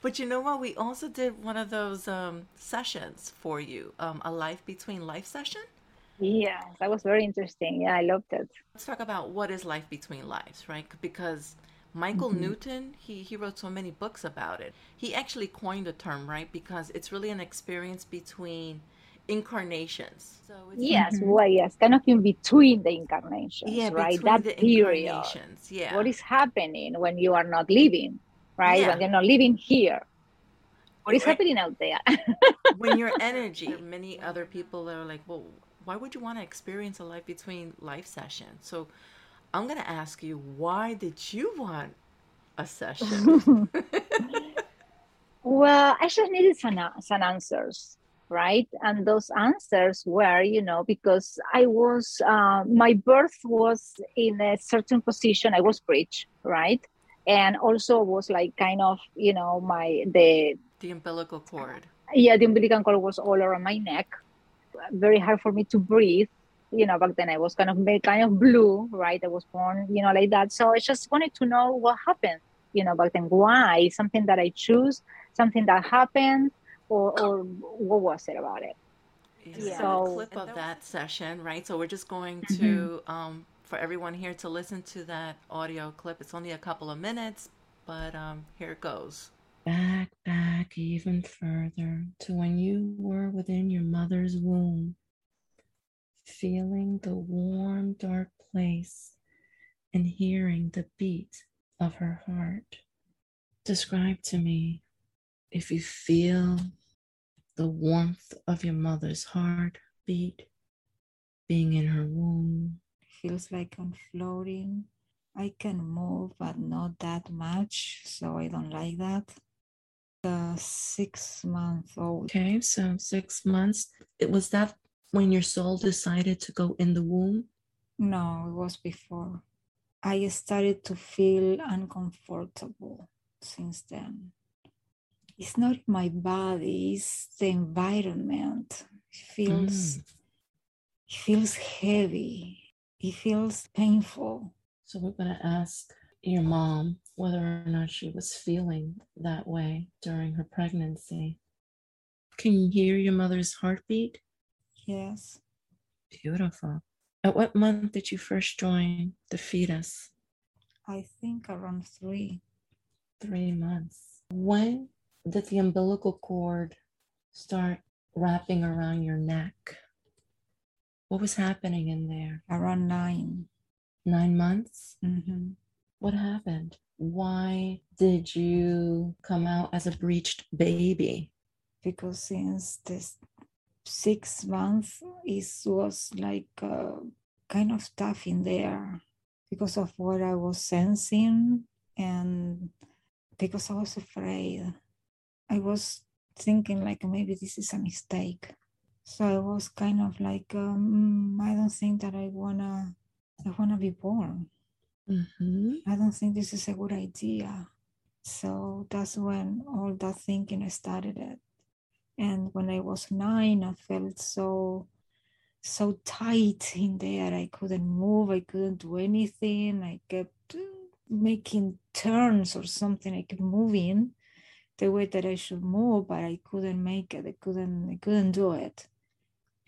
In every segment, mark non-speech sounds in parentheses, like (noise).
But you know what? We also did one of those um, sessions for you, um, a life between life session. Yeah, that was very interesting. Yeah, I loved it. Let's talk about what is life between lives, right? Because Michael mm-hmm. Newton, he, he wrote so many books about it. He actually coined the term, right? Because it's really an experience between incarnations. So yes, mm-hmm. well, yes, kind of in between the incarnations, yeah, right? That period. Yeah. What is happening when you are not living, right? Yeah. When you're not living here. What is happening out there? (laughs) when your energy, (laughs) many other people are like, well, why would you want to experience a life between life session? So I'm going to ask you, why did you want a session? (laughs) well, I just needed some, some answers right and those answers were you know because i was uh, my birth was in a certain position i was breech right and also was like kind of you know my the the umbilical cord yeah the umbilical cord was all around my neck very hard for me to breathe you know back then i was kind of kind of blue right i was born you know like that so i just wanted to know what happened you know back then why something that i choose something that happened or, or what was it about it? Yeah. So, a clip of that session, right? So we're just going mm-hmm. to, mm-hmm. um, for everyone here to listen to that audio clip. It's only a couple of minutes, but um, here it goes. Back, back even further to when you were within your mother's womb, feeling the warm, dark place and hearing the beat of her heart. Describe to me if you feel the warmth of your mother's heart beat, being in her womb. Feels like I'm floating. I can move, but not that much, so I don't like that. The six month old. Okay, so six months. It was that when your soul decided to go in the womb? No, it was before. I started to feel uncomfortable since then it's not my body, it's the environment. It feels mm. it feels heavy. It feels painful. So we're gonna ask your mom whether or not she was feeling that way during her pregnancy. Can you hear your mother's heartbeat? Yes. Beautiful. At what month did you first join the fetus? I think around three. Three months. When did the umbilical cord start wrapping around your neck? What was happening in there? Around nine. Nine months? Mm-hmm. What happened? Why did you come out as a breached baby? Because since this six months, it was like uh, kind of tough in there because of what I was sensing and because I was afraid I was thinking like maybe this is a mistake. So I was kind of like, um, I don't think that I wanna, I wanna be born. Mm-hmm. I don't think this is a good idea. So that's when all that thinking started. It. And when I was nine, I felt so, so tight in there. I couldn't move. I couldn't do anything. I kept making turns or something. I kept moving the way that I should move, but I couldn't make it. I couldn't I couldn't do it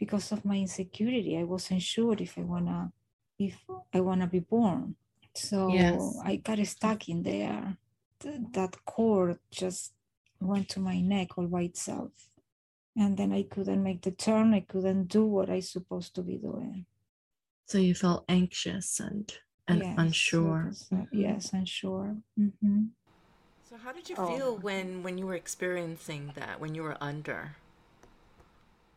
because of my insecurity. I wasn't sure if I wanna if I wanna be born. So yes. I got stuck in there. Th- that cord just went to my neck all by itself. And then I couldn't make the turn. I couldn't do what I supposed to be doing. So you felt anxious and and yes, unsure. Was, uh, yes, unsure. Mm-hmm. So how did you oh. feel when when you were experiencing that when you were under?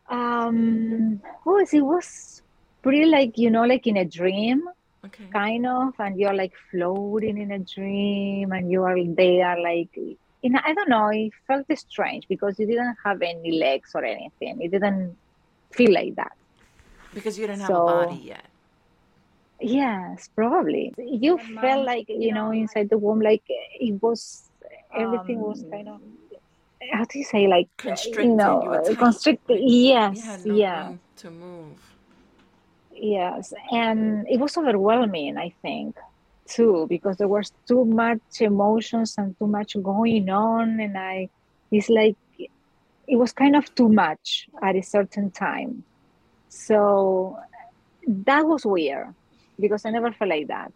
Um, was it was pretty like you know like in a dream, okay. kind of, and you're like floating in a dream, and you are there like in I don't know. It felt strange because you didn't have any legs or anything. It didn't feel like that because you didn't so, have a body yet. Yes, probably. You felt like you know inside the womb, like it was everything um, was kind of how do you say like constricted you know you constricted yes no yeah. to move. Yes and it was overwhelming i think too because there was too much emotions and too much going on and i it's like it was kind of too much at a certain time. So that was weird because i never felt like that.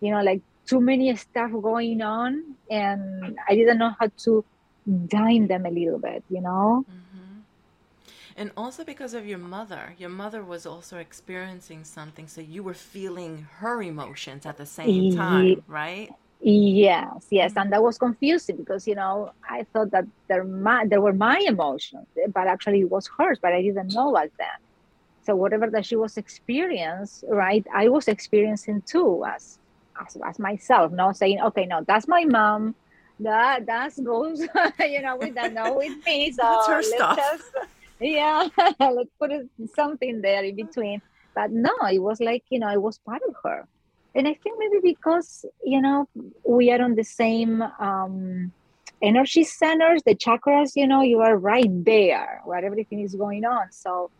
You know like too many stuff going on and i didn't know how to dime them a little bit you know? Mm-hmm. and also because of your mother. Your mother was also experiencing something so you were feeling her emotions at the same time right? yes yes. And that was confusing because you know i thought that there, my, there were my emotions but actually it was hers but i didn't know back then. So whatever that she was experiencing right i was experiencing too as as, as myself not saying okay no that's my mom that that goes (laughs) you know with that no with me so that's her stuff. Just, yeah (laughs) let's put something there in between but no it was like you know it was part of her and i think maybe because you know we are on the same um energy centers the chakras you know you are right there where everything is going on so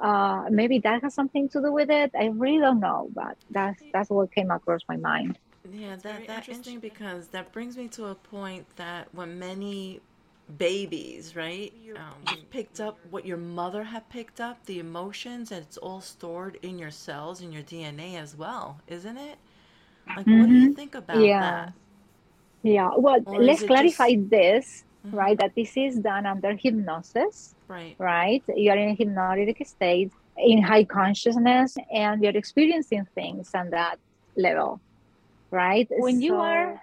uh, maybe that has something to do with it. I really don't know, but that's that's what came across my mind. Yeah, that that's interesting because that brings me to a point that when many babies, right, um, picked up what your mother had picked up, the emotions, and it's all stored in your cells, in your DNA as well, isn't it? Like, mm-hmm. what do you mm-hmm. think about yeah. that? Yeah, well, or let's clarify just... this, mm-hmm. right? That this is done under hypnosis Right. Right? You're in a hypnotic state, in high consciousness, and you're experiencing things on that level. Right? When so, you are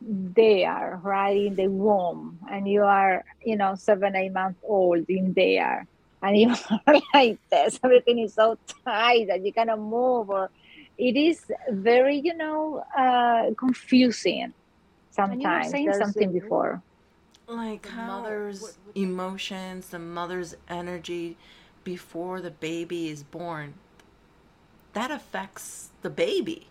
there, right, in the womb, and you are, you know, seven, eight months old in there, and you (laughs) are like this, everything is so tight that you cannot move, or it is very, you know, uh, confusing sometimes. And you were saying something before. Like the how mother's what, what, emotions, the mother's energy before the baby is born, that affects the baby,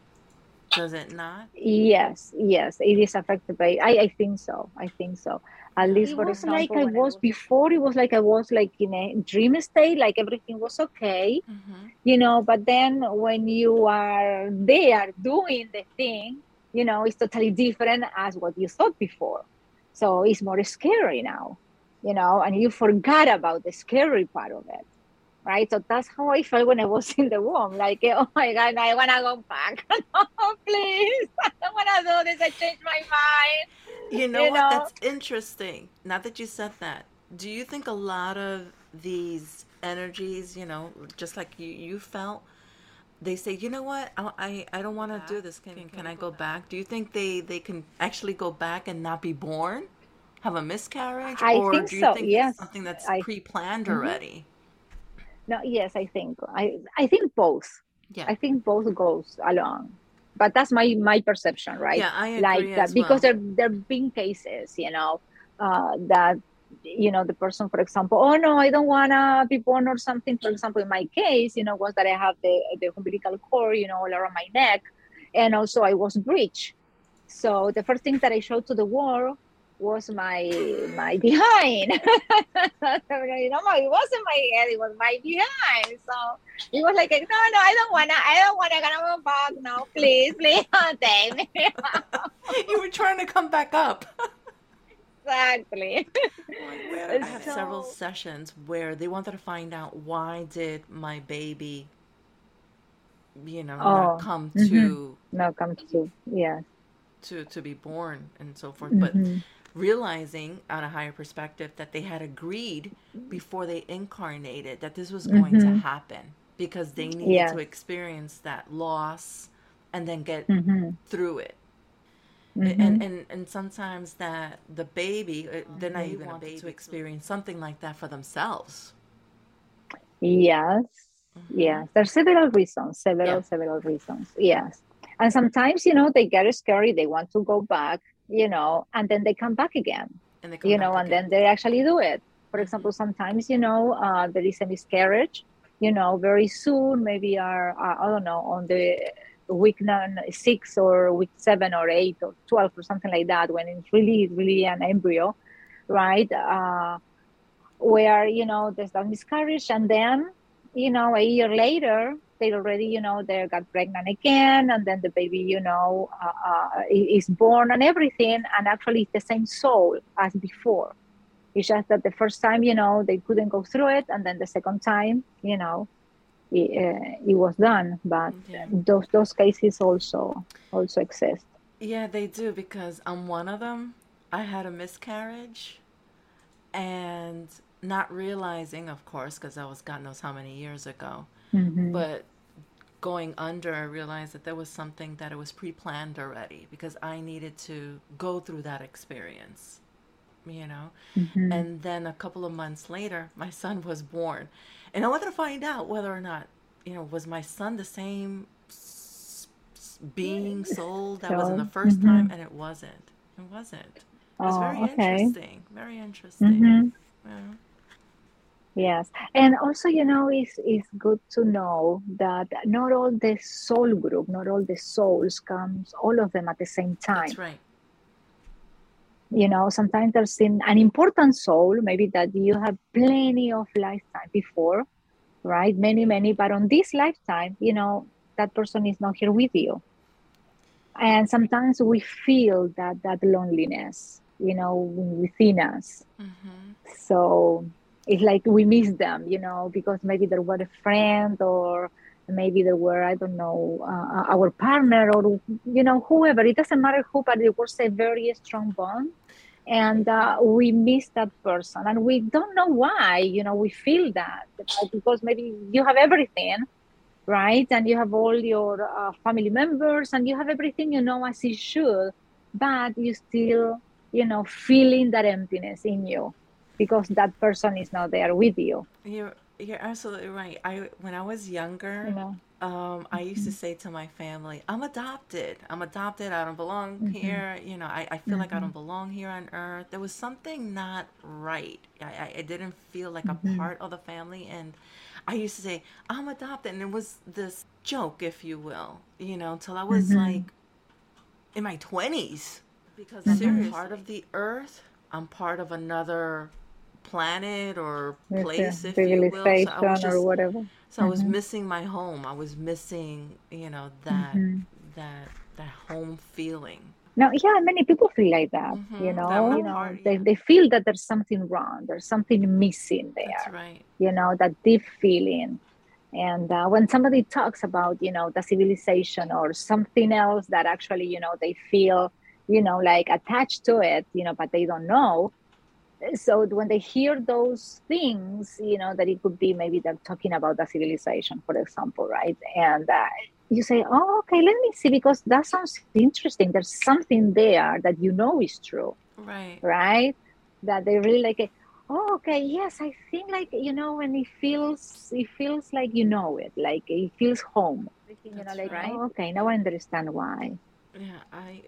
does it not? Yes, yes, it is affected by. I, I think so. I think so. At least, it for was example, like I was, was before. It was like I was like in a dream state, like everything was okay, mm-hmm. you know. But then when you are there doing the thing, you know, it's totally different as what you thought before. So it's more scary now, you know, and you forgot about the scary part of it. Right. So that's how I felt when I was (laughs) in the womb. Like, oh my God, I want to go back. (laughs) no, please. (laughs) I don't want to do this. I changed my mind. You know you what? Know? That's interesting. Now that you said that, do you think a lot of these energies, you know, just like you, you felt, they say, you know what, I I, I don't want to do this. Can, can, can I go back? Do you think they they can actually go back and not be born, have a miscarriage, I or do you so. think yes. it's something that's I, pre-planned mm-hmm. already? No, yes, I think I I think both. Yeah, I think both goes along, but that's my my perception, right? Yeah, I agree like that because well. there there've been cases, you know, uh, that you know the person for example oh no i don't want to be born or something for example in my case you know was that i have the the umbilical cord you know all around my neck and also i was breech so the first thing that i showed to the world was my my behind (laughs) you know it wasn't my head it was my behind so it was like no no i don't want to i don't want to go back no please please (laughs) don't take me (laughs) you were trying to come back up exactly. I have so... several sessions where they wanted to find out why did my baby, you know, oh. not come mm-hmm. to not come to yeah to to be born and so forth, mm-hmm. but realizing on a higher perspective that they had agreed before they incarnated that this was going mm-hmm. to happen because they needed yes. to experience that loss and then get mm-hmm. through it Mm-hmm. And, and and sometimes that the baby uh, they're not even able to experience something like that for themselves yes mm-hmm. yes there's several reasons several yeah. several reasons yes and sometimes you know they get scary they want to go back you know and then they come back again and you know and again. then they actually do it for example sometimes you know uh, there is a miscarriage you know very soon maybe are uh, i don't know on the week nine, six or week seven or eight or 12 or something like that, when it's really, really an embryo, right? Uh, where, you know, there's that miscarriage. And then, you know, a year later, they already, you know, they got pregnant again, and then the baby, you know, uh, uh, is born and everything, and actually it's the same soul as before. It's just that the first time, you know, they couldn't go through it, and then the second time, you know, it, uh, it was done. But yeah. those those cases also also exist. Yeah, they do because on one of them, I had a miscarriage, and not realizing, of course, because that was God knows how many years ago, mm-hmm. but going under, I realized that there was something that it was pre-planned already because I needed to go through that experience you know. Mm-hmm. And then a couple of months later, my son was born. And I wanted to find out whether or not, you know, was my son the same being, soul that so, was in the 1st mm-hmm. time? And it wasn't. It wasn't. It was oh, very okay. interesting. Very interesting. Mm-hmm. Yeah. Yes, and also you know it's it's good to know that not all the soul group, not all the souls comes, all of them at the same time. That's right. You know sometimes there's an, an important soul maybe that you have plenty of lifetime before right? Many many but on this lifetime you know that person is not here with you. And sometimes we feel that that loneliness you know within us. Mm-hmm. so it's like we miss them you know because maybe there were a friend or maybe there were i don't know uh, our partner or you know whoever. It doesn't matter who but it was a very strong bond. And uh, we miss that person. And we don't know why you know we feel that because maybe you have everything right? And you have all your uh, family members and you have everything you know as you should but you still you know feeling that emptiness in you because that person is not there with you you're you're absolutely right i when i was younger you know? Um, I used to mm-hmm. say to my family, I'm adopted. I'm adopted. I don't belong mm-hmm. here. You know, I, I feel mm-hmm. like I don't mm-hmm. belong here on earth. There was something not right. I, I, didn't feel like mm-hmm. a part of the family. And I used to say, I'm adopted. And it was this joke, if you will, you know, until I was mm-hmm. like in my 20s. Because I'm part of the earth, I'm part of another planet or place, if you will. So I was just, or whatever. So mm-hmm. I was mm-hmm. missing my home. I was missing, you know, that mm-hmm. that that home feeling. No, yeah, many people feel like that. Mm-hmm. You know, you know, part, they, yeah. they feel that there's something wrong. There's something missing there. That's right. You know, that deep feeling. And uh, when somebody talks about, you know, the civilization or something else that actually, you know, they feel, you know, like attached to it, you know, but they don't know, so when they hear those things you know that it could be maybe they're talking about the civilization for example right? And uh, you say oh okay let me see because that sounds interesting. There's something there that you know is true right. right? That they really like it. Oh okay yes i think like you know when it feels it feels like you know it like it feels home. You know like right. oh, okay now i understand why. Yeah i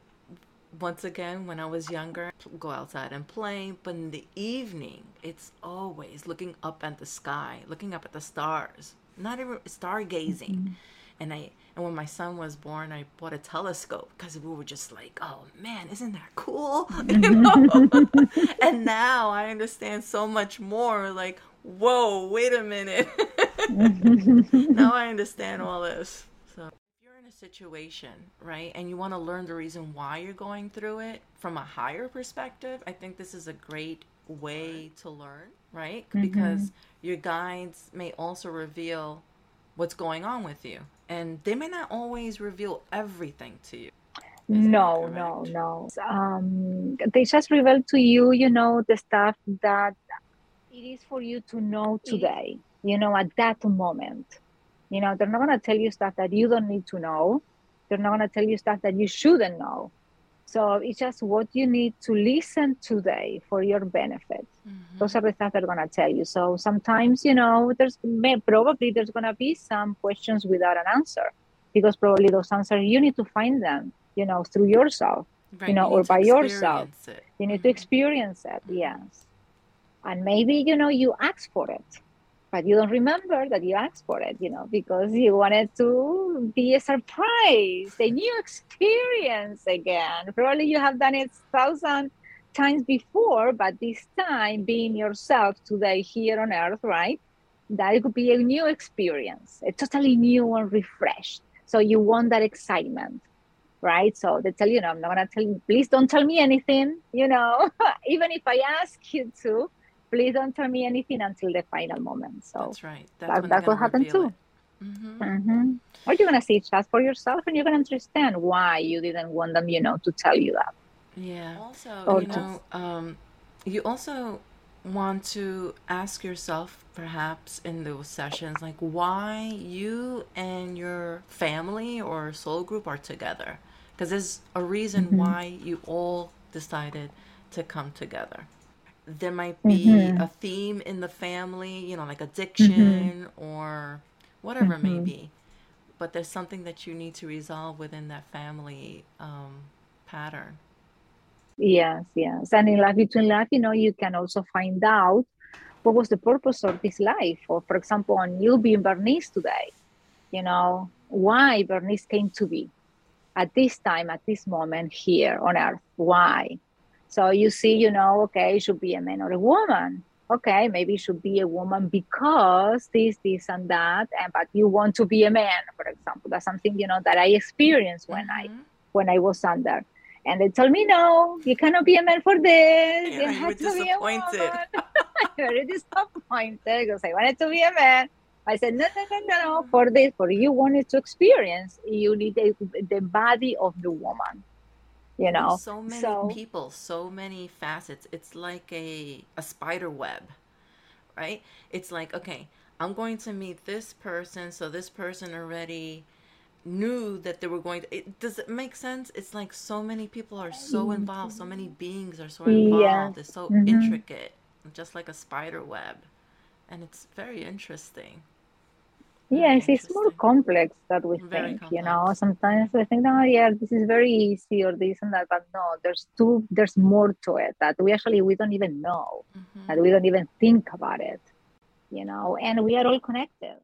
once again, when I was younger, go outside and play. But in the evening, it's always looking up at the sky, looking up at the stars, not even stargazing. Mm-hmm. And I and when my son was born, I bought a telescope because we were just like, oh man, isn't that cool? (laughs) You know? (laughs) and now I understand so much more. Like, whoa, wait a minute. (laughs) now I understand all this situation, right? And you want to learn the reason why you're going through it from a higher perspective, I think this is a great way to learn, right? Mm-hmm. Because your guides may also reveal what's going on with you, and they may not always reveal everything to you. Is no, no, no. Um, they just reveal to you, you know, the stuff that it is for you to know today, you know, at that moment you know, they're not going to tell you stuff that you don't need to know. They're not going to tell you stuff that you shouldn't know. So it's just what you need to listen today for your benefit. Mm-hmm. Those are the stuff they're going to tell you. So sometimes, you know, there's probably there's going to be some questions without an answer because probably those answers you need to find them, you know, through yourself, right. you know, you or by yourself. It. You need mm-hmm. to experience it. Yes. And maybe, you know, you ask for it but you don't remember that you asked for it, you know, because you wanted to be a surprise, a new experience again. Probably you have done it thousand times before, but this time being yourself today here on earth, right? that it could be a new experience, a totally new and refreshed. So you want that excitement, right? So they tell you, no, I'm not gonna tell you, please don't tell me anything, you know, (laughs) even if I ask you to, please don't tell me anything until the final moment. So that's right. That's, that, that's what happened too. Mm-hmm. Mm-hmm. Or you're gonna see just for yourself, and you're gonna understand why you didn't want them, you know, to tell you that. Yeah. Also, or you just, know, um, you also want to ask yourself, perhaps in those sessions, like why you and your family or soul group are together, because there's a reason mm-hmm. why you all decided to come together there might be mm-hmm. a theme in the family, you know, like addiction mm-hmm. or whatever mm-hmm. it may be. But there's something that you need to resolve within that family um, pattern. Yes, yes. And in life between life, you know, you can also find out what was the purpose of this life. Or, for example, on you being Bernice today, you know, why Bernice came to be at this time, at this moment here on earth. Why? So you see, you know, okay, it should be a man or a woman. Okay, maybe it should be a woman because this, this, and that. And but you want to be a man, for example. That's something you know that I experienced when mm-hmm. I when I was under. And they told me, no, you cannot be a man for this. Yeah, you be a woman. (laughs) Very disappointed because I wanted to be a man. I said, no, no, no, no, no. For this, for you wanted to experience, you need a, the body of the woman you know? So many so, people so many facets. It's like a a spider web right? It's like okay i'm going to meet this person so this person already knew that they were going to it does it make sense? It's like so many people are so involved so many beings are so involved. Yeah. it's so mm-hmm. intricate just like a spider web. And it's very interesting yes it's more complex that we very think complex. you know sometimes we think oh yeah this is very easy or this and that but no there's two there's more to it that we actually we don't even know mm-hmm. that we don't even think about it you know and we are all connected